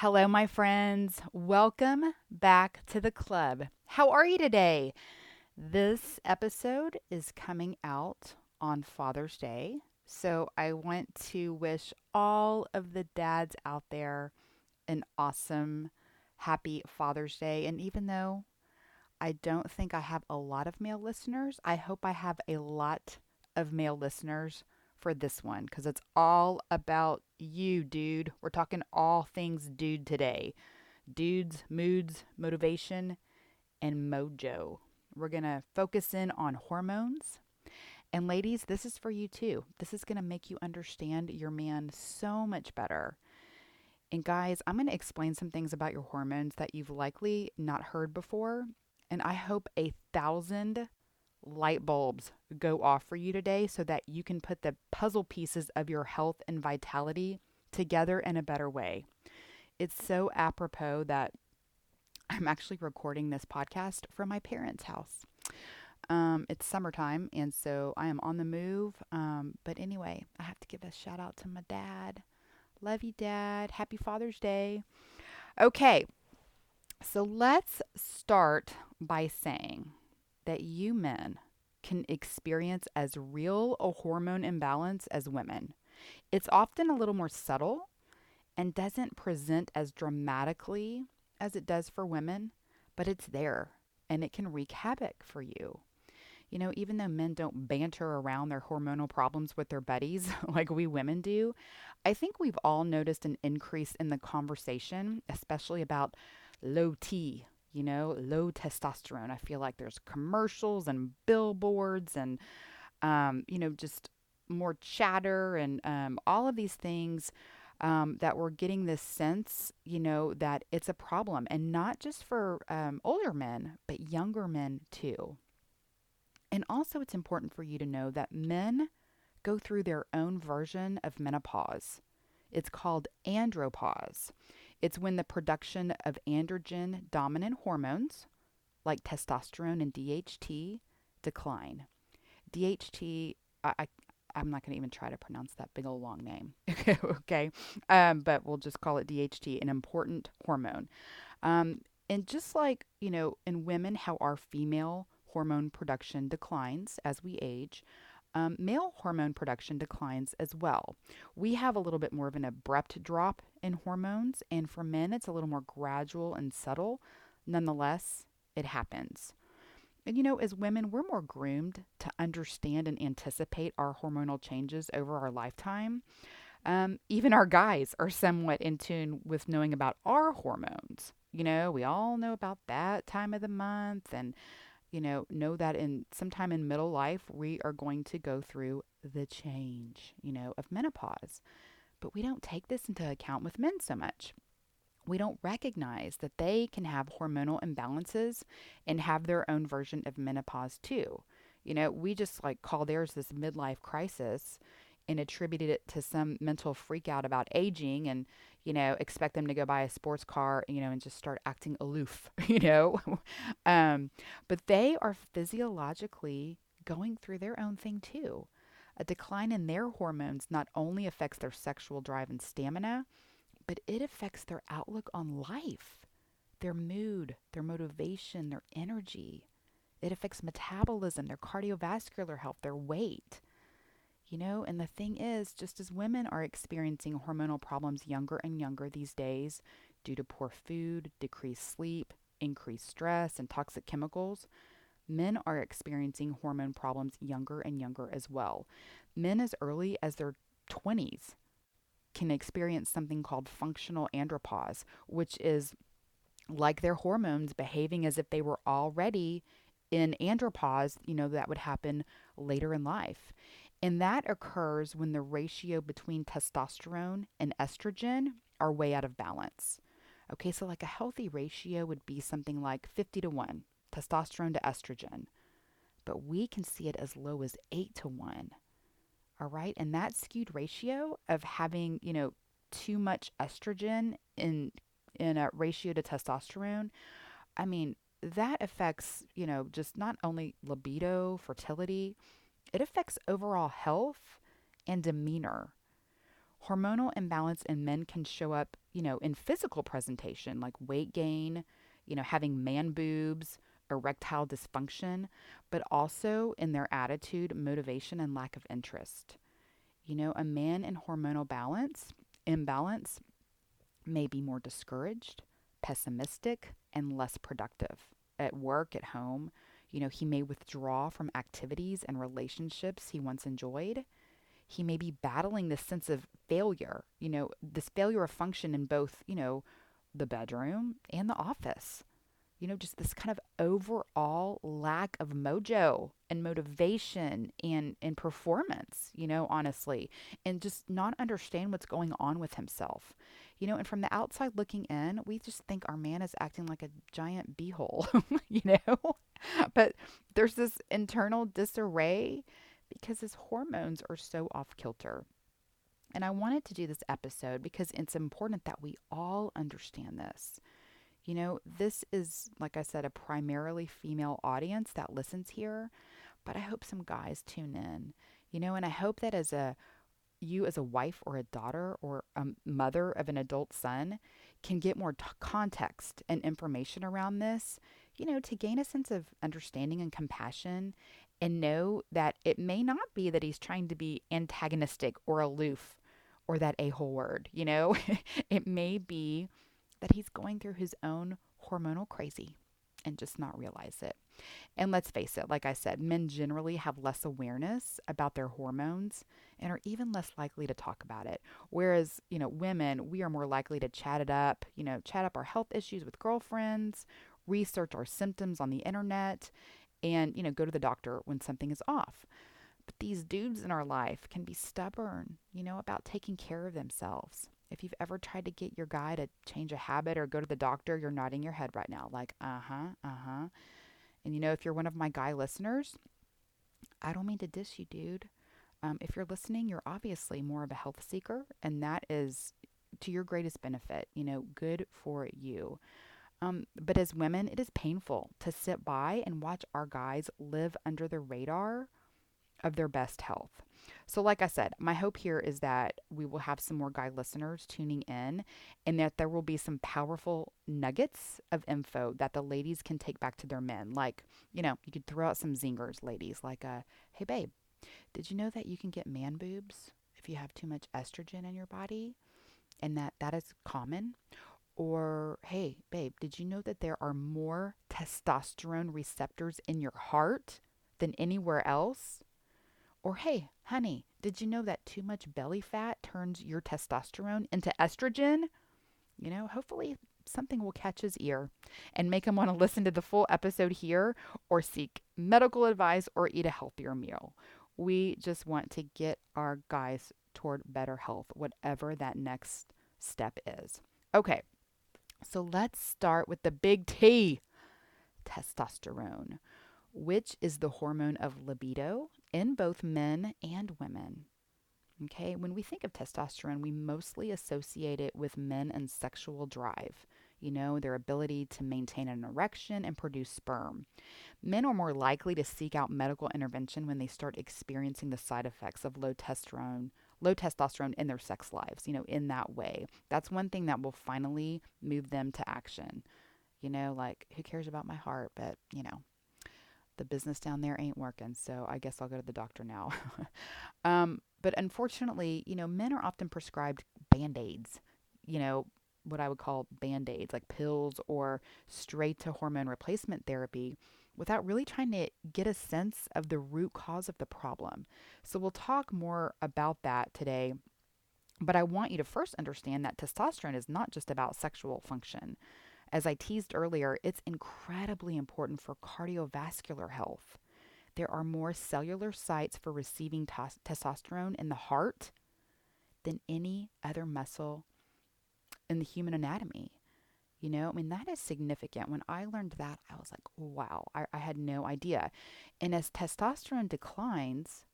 Hello, my friends. Welcome back to the club. How are you today? This episode is coming out on Father's Day. So I want to wish all of the dads out there an awesome, happy Father's Day. And even though I don't think I have a lot of male listeners, I hope I have a lot of male listeners for this one because it's all about you, dude. We're talking all things dude today dudes, moods, motivation, and mojo. We're going to focus in on hormones. And ladies, this is for you too. This is going to make you understand your man so much better. And guys, I'm going to explain some things about your hormones that you've likely not heard before. And I hope a thousand light bulbs go off for you today so that you can put the puzzle pieces of your health and vitality together in a better way. It's so apropos that I'm actually recording this podcast from my parents' house. Um, it's summertime, and so I am on the move. Um, but anyway, I have to give a shout out to my dad. Love you, Dad. Happy Father's Day. Okay, so let's start by saying that you men can experience as real a hormone imbalance as women. It's often a little more subtle and doesn't present as dramatically as it does for women, but it's there and it can wreak havoc for you. You know, even though men don't banter around their hormonal problems with their buddies like we women do, I think we've all noticed an increase in the conversation, especially about low T you know, low testosterone. I feel like there's commercials and billboards and, um, you know, just more chatter and um, all of these things um, that we're getting this sense, you know, that it's a problem and not just for um, older men, but younger men too. And also, it's important for you to know that men go through their own version of menopause. It's called andropause. It's when the production of androgen dominant hormones like testosterone and DHT decline. DHT, I, I I'm not going to even try to pronounce that big old long name. okay. Um, but we'll just call it DHT, an important hormone. Um, and just like, you know, in women, how our female hormone production declines as we age, um, male hormone production declines as well. We have a little bit more of an abrupt drop in hormones, and for men, it's a little more gradual and subtle. Nonetheless, it happens. And you know, as women, we're more groomed to understand and anticipate our hormonal changes over our lifetime. Um, even our guys are somewhat in tune with knowing about our hormones. You know, we all know about that time of the month and you know, know that in sometime in middle life, we are going to go through the change, you know, of menopause. But we don't take this into account with men so much. We don't recognize that they can have hormonal imbalances and have their own version of menopause too. You know, we just like call theirs this midlife crisis and attributed it to some mental freak out about aging and, you know, expect them to go buy a sports car, you know, and just start acting aloof, you know. um, but they are physiologically going through their own thing too. A decline in their hormones not only affects their sexual drive and stamina, but it affects their outlook on life, their mood, their motivation, their energy. It affects metabolism, their cardiovascular health, their weight. You know, and the thing is, just as women are experiencing hormonal problems younger and younger these days due to poor food, decreased sleep, increased stress, and toxic chemicals, men are experiencing hormone problems younger and younger as well. Men as early as their 20s can experience something called functional andropause, which is like their hormones behaving as if they were already in andropause, you know, that would happen later in life. And that occurs when the ratio between testosterone and estrogen are way out of balance. Okay, so like a healthy ratio would be something like 50 to 1, testosterone to estrogen. But we can see it as low as 8 to 1. All right, and that skewed ratio of having, you know, too much estrogen in in a ratio to testosterone, I mean, that affects, you know, just not only libido, fertility, it affects overall health and demeanor. Hormonal imbalance in men can show up, you know, in physical presentation like weight gain, you know, having man boobs, erectile dysfunction, but also in their attitude, motivation, and lack of interest. You know, a man in hormonal balance, imbalance, may be more discouraged, pessimistic, and less productive at work, at home. You know, he may withdraw from activities and relationships he once enjoyed. He may be battling this sense of failure, you know, this failure of function in both, you know, the bedroom and the office you know, just this kind of overall lack of mojo and motivation and, and performance, you know, honestly, and just not understand what's going on with himself. You know, and from the outside looking in, we just think our man is acting like a giant beehole, you know? but there's this internal disarray because his hormones are so off kilter. And I wanted to do this episode because it's important that we all understand this. You know, this is, like I said, a primarily female audience that listens here, but I hope some guys tune in. You know, and I hope that as a you as a wife or a daughter or a mother of an adult son can get more t- context and information around this, you know, to gain a sense of understanding and compassion and know that it may not be that he's trying to be antagonistic or aloof or that a hole word, you know, it may be that he's going through his own hormonal crazy and just not realize it. And let's face it, like I said, men generally have less awareness about their hormones and are even less likely to talk about it. Whereas, you know, women, we are more likely to chat it up, you know, chat up our health issues with girlfriends, research our symptoms on the internet, and, you know, go to the doctor when something is off. But these dudes in our life can be stubborn, you know, about taking care of themselves. If you've ever tried to get your guy to change a habit or go to the doctor, you're nodding your head right now, like, uh huh, uh huh. And you know, if you're one of my guy listeners, I don't mean to diss you, dude. Um, if you're listening, you're obviously more of a health seeker, and that is to your greatest benefit, you know, good for you. Um, but as women, it is painful to sit by and watch our guys live under the radar of their best health. So, like I said, my hope here is that we will have some more guy listeners tuning in and that there will be some powerful nuggets of info that the ladies can take back to their men. Like, you know, you could throw out some zingers, ladies, like, uh, hey, babe, did you know that you can get man boobs if you have too much estrogen in your body and that that is common? Or, hey, babe, did you know that there are more testosterone receptors in your heart than anywhere else? Or, hey, honey, did you know that too much belly fat turns your testosterone into estrogen? You know, hopefully something will catch his ear and make him want to listen to the full episode here or seek medical advice or eat a healthier meal. We just want to get our guys toward better health, whatever that next step is. Okay, so let's start with the big T testosterone, which is the hormone of libido in both men and women. Okay, when we think of testosterone, we mostly associate it with men and sexual drive, you know, their ability to maintain an erection and produce sperm. Men are more likely to seek out medical intervention when they start experiencing the side effects of low testosterone, low testosterone in their sex lives, you know, in that way. That's one thing that will finally move them to action. You know, like who cares about my heart, but, you know, the business down there ain't working, so I guess I'll go to the doctor now. um, but unfortunately, you know, men are often prescribed band aids, you know, what I would call band aids, like pills or straight to hormone replacement therapy, without really trying to get a sense of the root cause of the problem. So we'll talk more about that today. But I want you to first understand that testosterone is not just about sexual function. As I teased earlier, it's incredibly important for cardiovascular health. There are more cellular sites for receiving tos- testosterone in the heart than any other muscle in the human anatomy. You know, I mean, that is significant. When I learned that, I was like, wow, I, I had no idea. And as testosterone declines,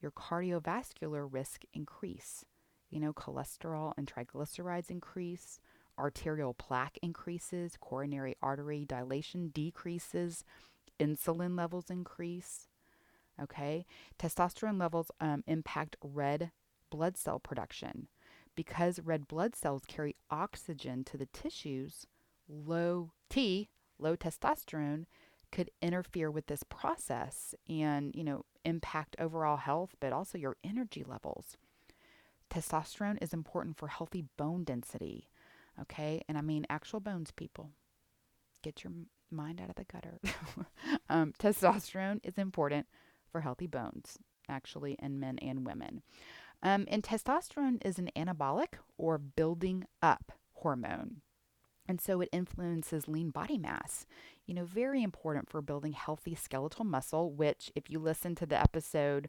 your cardiovascular risk increase. You know, cholesterol and triglycerides increase, arterial plaque increases, coronary artery dilation decreases, insulin levels increase. Okay, testosterone levels um, impact red blood cell production, because red blood cells carry oxygen to the tissues, low T, low testosterone, could interfere with this process and, you know, impact overall health, but also your energy levels. Testosterone is important for healthy bone density. Okay. And I mean actual bones, people. Get your mind out of the gutter. um, testosterone is important for healthy bones, actually, in men and women. Um, and testosterone is an anabolic or building up hormone. And so it influences lean body mass. You know, very important for building healthy skeletal muscle, which, if you listen to the episode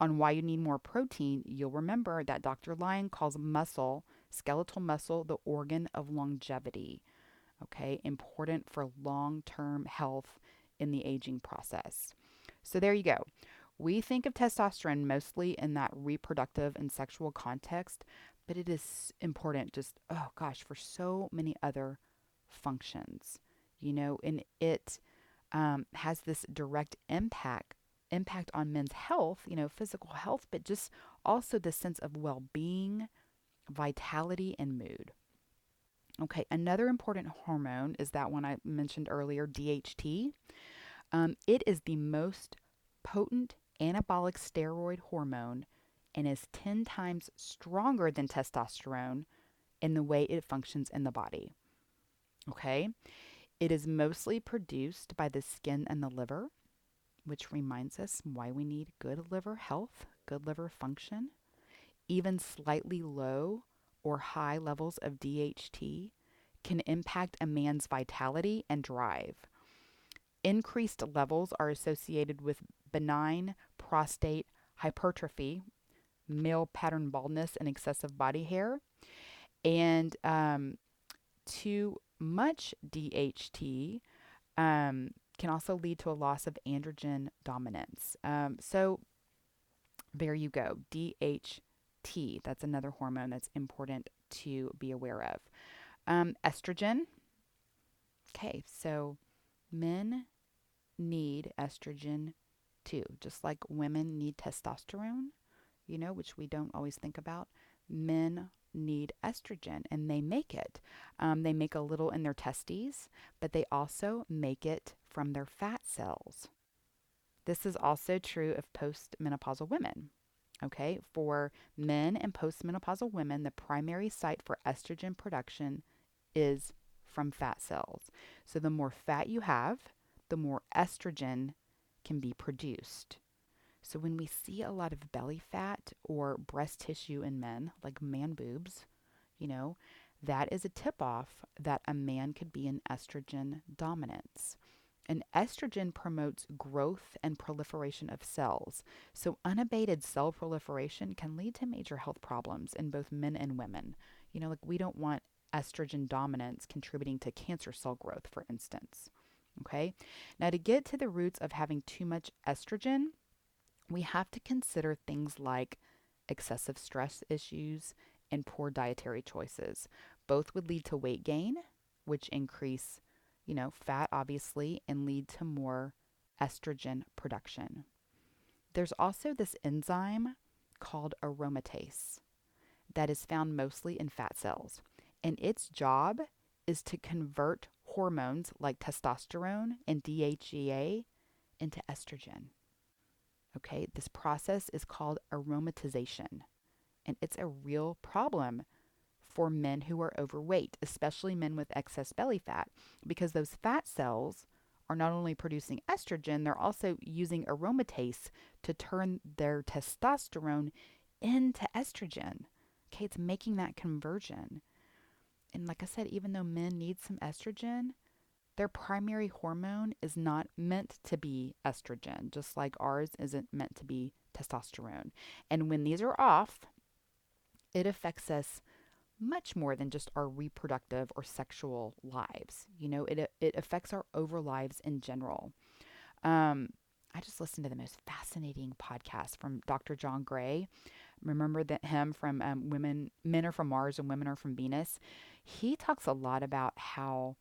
on why you need more protein, you'll remember that Dr. Lyon calls muscle, skeletal muscle, the organ of longevity. Okay, important for long term health in the aging process. So there you go. We think of testosterone mostly in that reproductive and sexual context, but it is important just, oh gosh, for so many other functions, you know, and it um, has this direct impact impact on men's health, you know, physical health, but just also the sense of well-being, vitality, and mood. Okay, another important hormone is that one I mentioned earlier, DHT. Um, it is the most potent anabolic steroid hormone and is 10 times stronger than testosterone in the way it functions in the body. Okay? It is mostly produced by the skin and the liver, which reminds us why we need good liver health, good liver function. Even slightly low or high levels of DHT can impact a man's vitality and drive. Increased levels are associated with benign prostate hypertrophy, male pattern baldness, and excessive body hair. And um, too much DHT um, can also lead to a loss of androgen dominance. Um, so there you go. DHT, that's another hormone that's important to be aware of. Um, estrogen. Okay, so men need estrogen too. Just like women need testosterone, you know, which we don't always think about, men need estrogen and they make it. Um, they make a little in their testes, but they also make it from their fat cells. This is also true of postmenopausal women. Okay, for men and postmenopausal women, the primary site for estrogen production is from fat cells. So the more fat you have, the more estrogen can be produced. So when we see a lot of belly fat or breast tissue in men, like man boobs, you know, that is a tip off that a man could be in estrogen dominance. And estrogen promotes growth and proliferation of cells. So, unabated cell proliferation can lead to major health problems in both men and women. You know, like we don't want estrogen dominance contributing to cancer cell growth, for instance. Okay. Now, to get to the roots of having too much estrogen, we have to consider things like excessive stress issues and poor dietary choices. Both would lead to weight gain, which increase, you know, fat obviously and lead to more estrogen production. There's also this enzyme called aromatase that is found mostly in fat cells, and its job is to convert hormones like testosterone and DHEA into estrogen. Okay, this process is called aromatization, and it's a real problem for men who are overweight, especially men with excess belly fat, because those fat cells are not only producing estrogen, they're also using aromatase to turn their testosterone into estrogen. Okay, it's making that conversion. And like I said, even though men need some estrogen, their primary hormone is not meant to be estrogen, just like ours isn't meant to be testosterone. And when these are off, it affects us much more than just our reproductive or sexual lives. You know, it, it affects our over lives in general. Um, I just listened to the most fascinating podcast from Dr. John Gray. Remember that him from um, Women, Men Are from Mars and Women Are from Venus. He talks a lot about how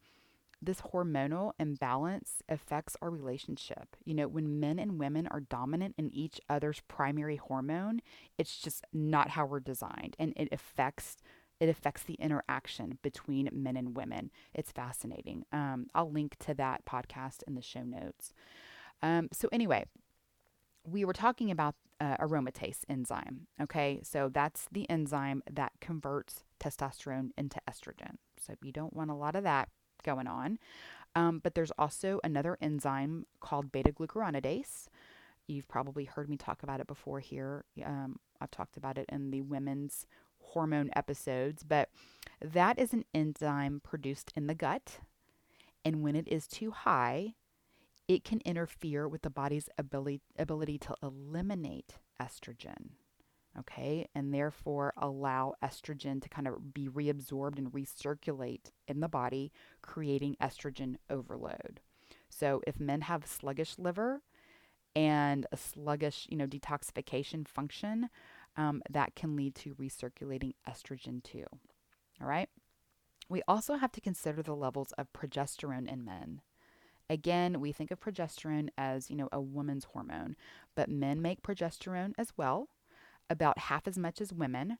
this hormonal imbalance affects our relationship. You know, when men and women are dominant in each other's primary hormone, it's just not how we're designed and it affects it affects the interaction between men and women. It's fascinating. Um, I'll link to that podcast in the show notes. Um, so anyway, we were talking about uh, aromatase enzyme. Okay, so that's the enzyme that converts testosterone into estrogen. So you don't want a lot of that going on. Um, but there's also another enzyme called beta glucuronidase. You've probably heard me talk about it before here. Um, I've talked about it in the women's hormone episodes, but that is an enzyme produced in the gut. And when it is too high, it can interfere with the body's ability, ability to eliminate estrogen okay, and therefore allow estrogen to kind of be reabsorbed and recirculate in the body, creating estrogen overload. So if men have sluggish liver and a sluggish, you know, detoxification function, um, that can lead to recirculating estrogen too. All right. We also have to consider the levels of progesterone in men. Again, we think of progesterone as, you know, a woman's hormone, but men make progesterone as well about half as much as women,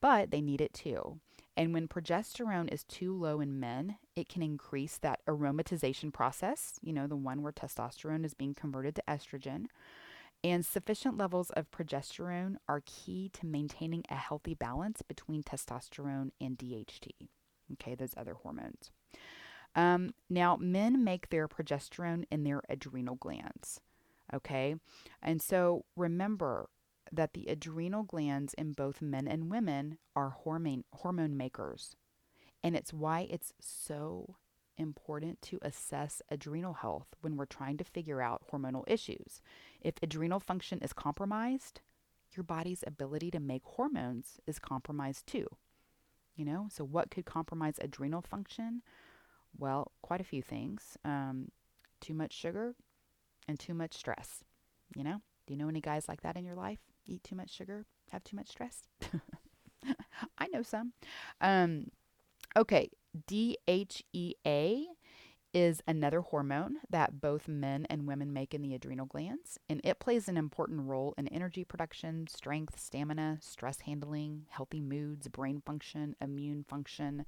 but they need it too. And when progesterone is too low in men, it can increase that aromatization process, you know, the one where testosterone is being converted to estrogen. And sufficient levels of progesterone are key to maintaining a healthy balance between testosterone and DHT, okay, those other hormones. Um, now, men make their progesterone in their adrenal glands, okay? And so remember, that the adrenal glands in both men and women are hormone hormone makers. And it's why it's so important to assess adrenal health when we're trying to figure out hormonal issues. If adrenal function is compromised, your body's ability to make hormones is compromised too. You know, so what could compromise adrenal function? Well, quite a few things. Um, too much sugar and too much stress. You know, do you know any guys like that in your life? Eat too much sugar, have too much stress. I know some. Um, okay, DHEA is another hormone that both men and women make in the adrenal glands, and it plays an important role in energy production, strength, stamina, stress handling, healthy moods, brain function, immune function,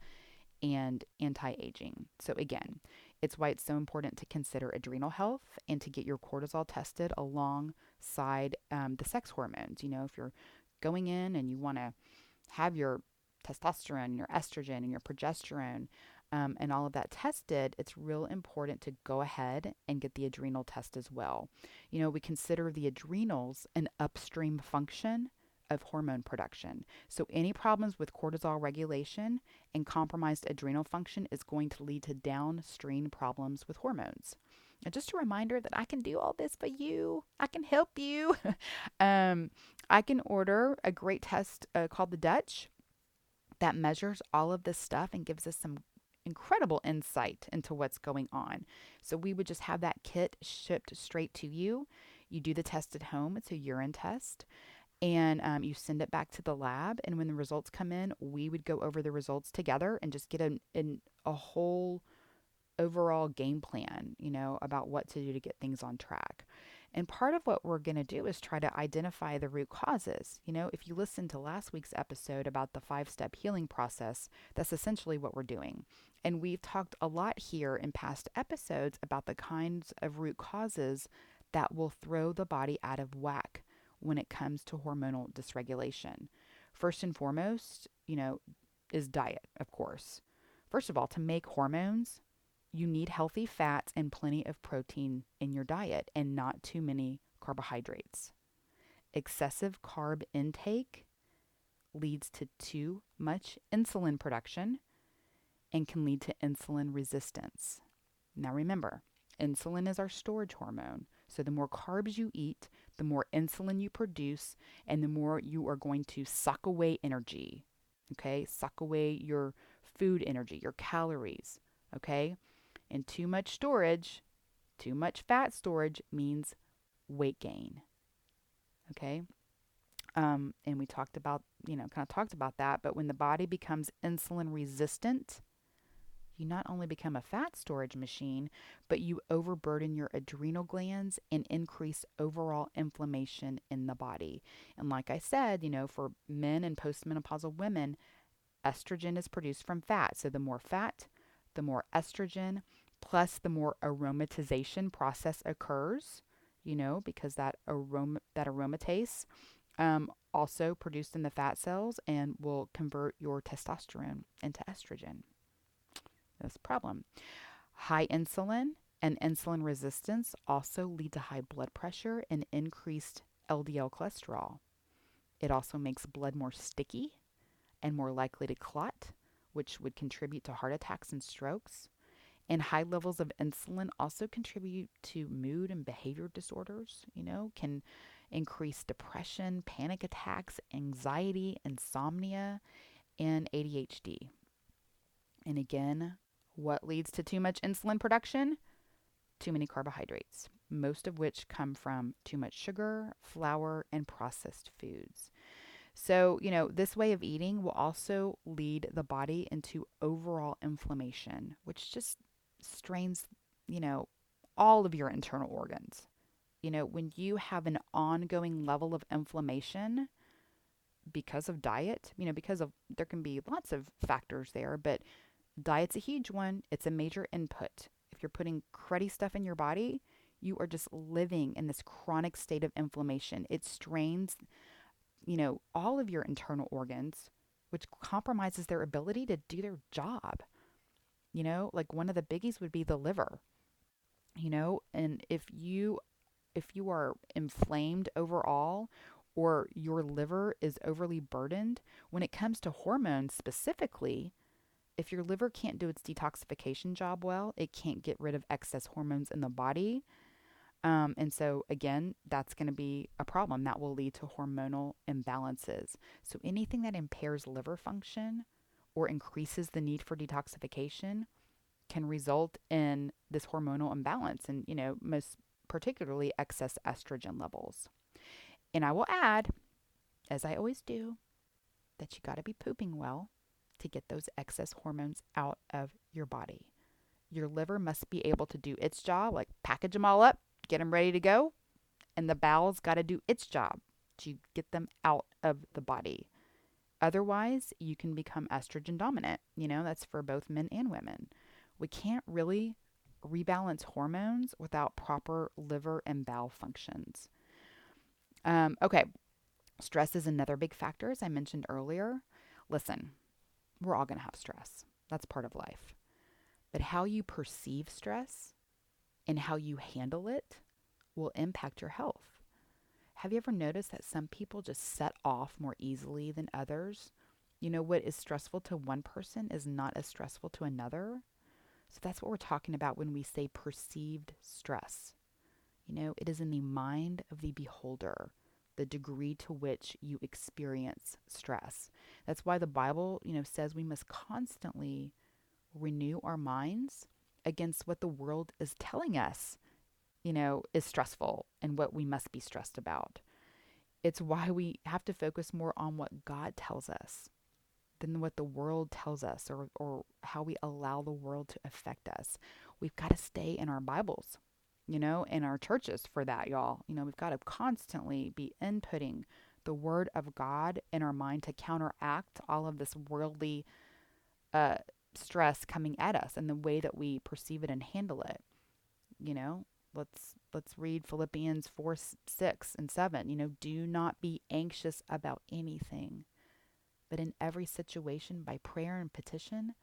and anti aging. So, again, it's why it's so important to consider adrenal health and to get your cortisol tested alongside um, the sex hormones. You know, if you're going in and you want to have your testosterone, your estrogen, and your progesterone, um, and all of that tested, it's real important to go ahead and get the adrenal test as well. You know, we consider the adrenals an upstream function of hormone production. So, any problems with cortisol regulation and compromised adrenal function is going to lead to downstream problems with hormones. And just a reminder that I can do all this for you. I can help you. um, I can order a great test uh, called the Dutch that measures all of this stuff and gives us some incredible insight into what's going on. So we would just have that kit shipped straight to you. You do the test at home, it's a urine test and um, you send it back to the lab. And when the results come in, we would go over the results together and just get a, in a whole overall game plan, you know, about what to do to get things on track. And part of what we're going to do is try to identify the root causes. You know, if you listen to last week's episode about the five step healing process, that's essentially what we're doing. And we've talked a lot here in past episodes about the kinds of root causes that will throw the body out of whack when it comes to hormonal dysregulation. First and foremost, you know, is diet, of course. First of all, to make hormones, you need healthy fats and plenty of protein in your diet and not too many carbohydrates. Excessive carb intake leads to too much insulin production, and can lead to insulin resistance. Now remember, insulin is our storage hormone. So the more carbs you eat, the more insulin you produce, and the more you are going to suck away energy. Okay? Suck away your food energy, your calories. Okay? And too much storage, too much fat storage means weight gain. Okay? Um, and we talked about, you know, kind of talked about that. But when the body becomes insulin resistant, you not only become a fat storage machine, but you overburden your adrenal glands and increase overall inflammation in the body. And like I said, you know, for men and postmenopausal women, estrogen is produced from fat. So the more fat, the more estrogen, plus the more aromatization process occurs, you know, because that aroma that aromatase um, also produced in the fat cells and will convert your testosterone into estrogen. This problem. High insulin and insulin resistance also lead to high blood pressure and increased LDL cholesterol. It also makes blood more sticky and more likely to clot, which would contribute to heart attacks and strokes. And high levels of insulin also contribute to mood and behavior disorders, you know, can increase depression, panic attacks, anxiety, insomnia, and ADHD. And again, what leads to too much insulin production? Too many carbohydrates, most of which come from too much sugar, flour, and processed foods. So, you know, this way of eating will also lead the body into overall inflammation, which just strains, you know, all of your internal organs. You know, when you have an ongoing level of inflammation because of diet, you know, because of there can be lots of factors there, but diet's a huge one. It's a major input. If you're putting cruddy stuff in your body, you are just living in this chronic state of inflammation. It strains, you know, all of your internal organs, which compromises their ability to do their job. You know, like one of the biggies would be the liver. You know, and if you if you are inflamed overall or your liver is overly burdened, when it comes to hormones specifically, if your liver can't do its detoxification job well, it can't get rid of excess hormones in the body. Um, and so, again, that's going to be a problem that will lead to hormonal imbalances. So, anything that impairs liver function or increases the need for detoxification can result in this hormonal imbalance and, you know, most particularly excess estrogen levels. And I will add, as I always do, that you got to be pooping well to get those excess hormones out of your body. Your liver must be able to do its job, like package them all up, get them ready to go, and the bowel's got to do its job to get them out of the body. Otherwise, you can become estrogen dominant. You know, that's for both men and women. We can't really rebalance hormones without proper liver and bowel functions. Um, okay, stress is another big factor, as I mentioned earlier. Listen, we're all going to have stress. That's part of life. But how you perceive stress and how you handle it will impact your health. Have you ever noticed that some people just set off more easily than others? You know, what is stressful to one person is not as stressful to another. So that's what we're talking about when we say perceived stress. You know, it is in the mind of the beholder the degree to which you experience stress. That's why the Bible, you know, says we must constantly renew our minds against what the world is telling us, you know, is stressful and what we must be stressed about. It's why we have to focus more on what God tells us than what the world tells us or, or how we allow the world to affect us. We've got to stay in our Bibles you know, in our churches for that, y'all. You know, we've got to constantly be inputting the word of God in our mind to counteract all of this worldly uh, stress coming at us and the way that we perceive it and handle it. You know, let's let's read Philippians 4 6 and 7. You know, do not be anxious about anything, but in every situation by prayer and petition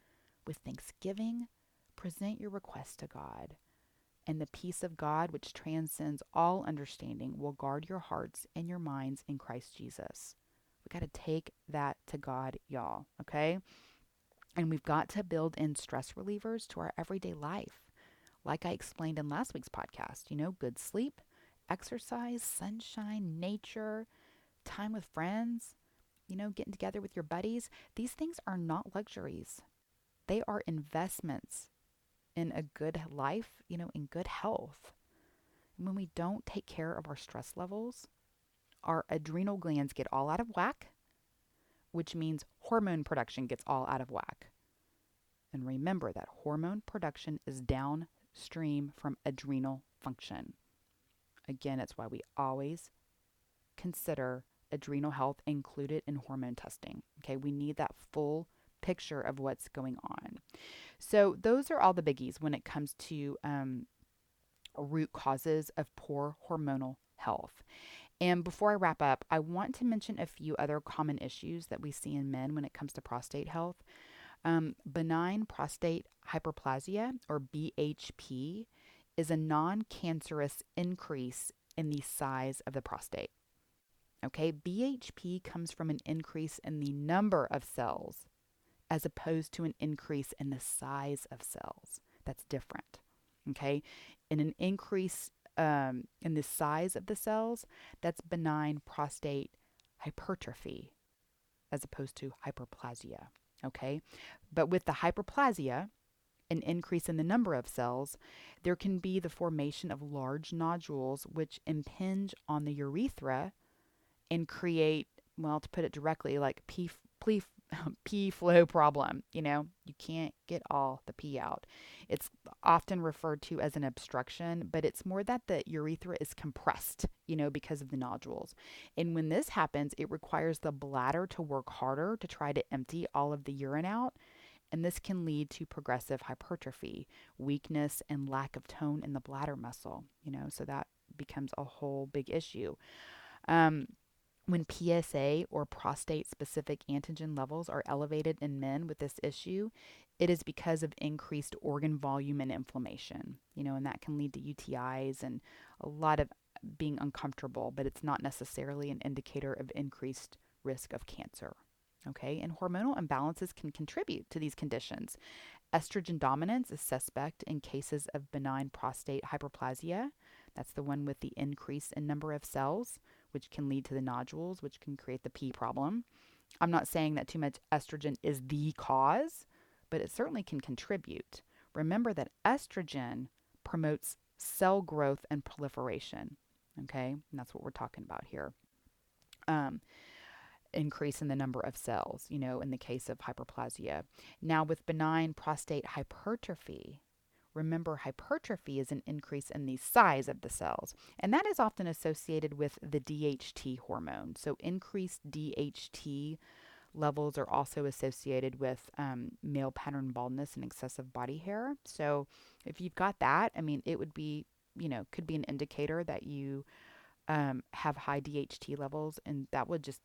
with thanksgiving present your request to God and the peace of God, which transcends all understanding, will guard your hearts and your minds in Christ Jesus. We got to take that to God, y'all, okay? And we've got to build in stress relievers to our everyday life. Like I explained in last week's podcast, you know, good sleep, exercise, sunshine, nature, time with friends, you know, getting together with your buddies. These things are not luxuries, they are investments in a good life, you know, in good health. And when we don't take care of our stress levels, our adrenal glands get all out of whack, which means hormone production gets all out of whack. And remember that hormone production is downstream from adrenal function. Again, it's why we always consider adrenal health included in hormone testing. Okay, we need that full picture of what's going on. So, those are all the biggies when it comes to um, root causes of poor hormonal health. And before I wrap up, I want to mention a few other common issues that we see in men when it comes to prostate health. Um, benign prostate hyperplasia, or BHP, is a non cancerous increase in the size of the prostate. Okay, BHP comes from an increase in the number of cells as opposed to an increase in the size of cells. That's different. Okay, in an increase um, in the size of the cells, that's benign prostate hypertrophy as opposed to hyperplasia. Okay, but with the hyperplasia, an increase in the number of cells, there can be the formation of large nodules which impinge on the urethra and create, well, to put it directly, like P, P, pee flow problem. You know, you can't get all the pee out. It's often referred to as an obstruction, but it's more that the urethra is compressed, you know, because of the nodules. And when this happens, it requires the bladder to work harder to try to empty all of the urine out. And this can lead to progressive hypertrophy, weakness, and lack of tone in the bladder muscle, you know, so that becomes a whole big issue. Um, when PSA or prostate specific antigen levels are elevated in men with this issue, it is because of increased organ volume and inflammation, you know, and that can lead to UTIs and a lot of being uncomfortable, but it's not necessarily an indicator of increased risk of cancer. Okay, and hormonal imbalances can contribute to these conditions. Estrogen dominance is suspect in cases of benign prostate hyperplasia. That's the one with the increase in number of cells which can lead to the nodules, which can create the pee problem. I'm not saying that too much estrogen is the cause, but it certainly can contribute. Remember that estrogen promotes cell growth and proliferation. Okay, and that's what we're talking about here. Um, increase in the number of cells, you know, in the case of hyperplasia. Now, with benign prostate hypertrophy, Remember, hypertrophy is an increase in the size of the cells, and that is often associated with the DHT hormone. So, increased DHT levels are also associated with um, male pattern baldness and excessive body hair. So, if you've got that, I mean, it would be, you know, could be an indicator that you um, have high DHT levels, and that would just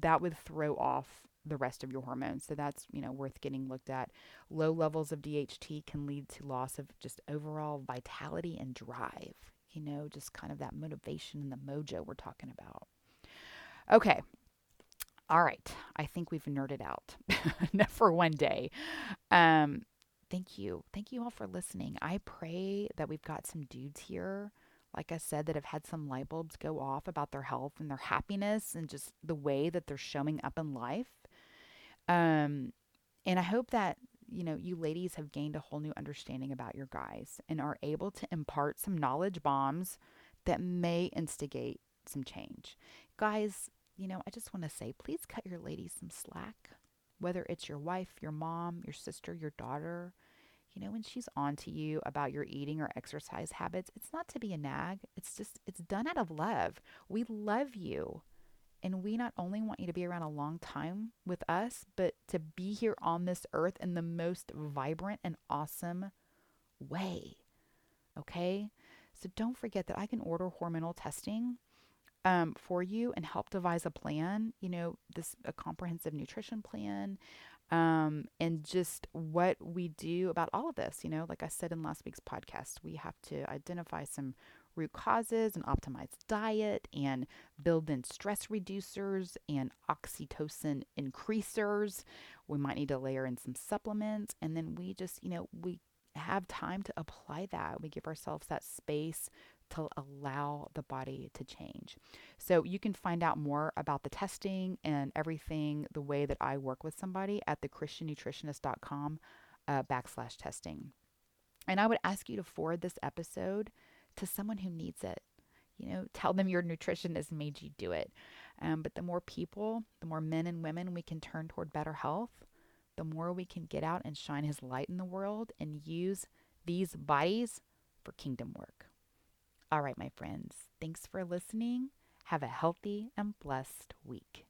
that would throw off the rest of your hormones. So that's, you know, worth getting looked at. Low levels of DHT can lead to loss of just overall vitality and drive, you know, just kind of that motivation and the mojo we're talking about. Okay. All right. I think we've nerded out enough for one day. Um, thank you. Thank you all for listening. I pray that we've got some dudes here like I said, that have had some light bulbs go off about their health and their happiness and just the way that they're showing up in life. Um, and I hope that, you know, you ladies have gained a whole new understanding about your guys and are able to impart some knowledge bombs that may instigate some change. Guys, you know, I just want to say please cut your ladies some slack, whether it's your wife, your mom, your sister, your daughter. You know, when she's on to you about your eating or exercise habits, it's not to be a nag. It's just, it's done out of love. We love you. And we not only want you to be around a long time with us, but to be here on this earth in the most vibrant and awesome way. Okay? So don't forget that I can order hormonal testing um, for you and help devise a plan, you know, this a comprehensive nutrition plan, um, and just what we do about all of this. You know, like I said in last week's podcast, we have to identify some root causes and optimize diet and build in stress reducers and oxytocin increasers. We might need to layer in some supplements. And then we just, you know, we have time to apply that. We give ourselves that space to allow the body to change. So you can find out more about the testing and everything, the way that I work with somebody at thechristiannutritionist.com uh, backslash testing. And I would ask you to forward this episode to someone who needs it. You know, tell them your nutritionist made you do it. Um, but the more people, the more men and women we can turn toward better health, the more we can get out and shine his light in the world and use these bodies for kingdom work. All right, my friends, thanks for listening. Have a healthy and blessed week.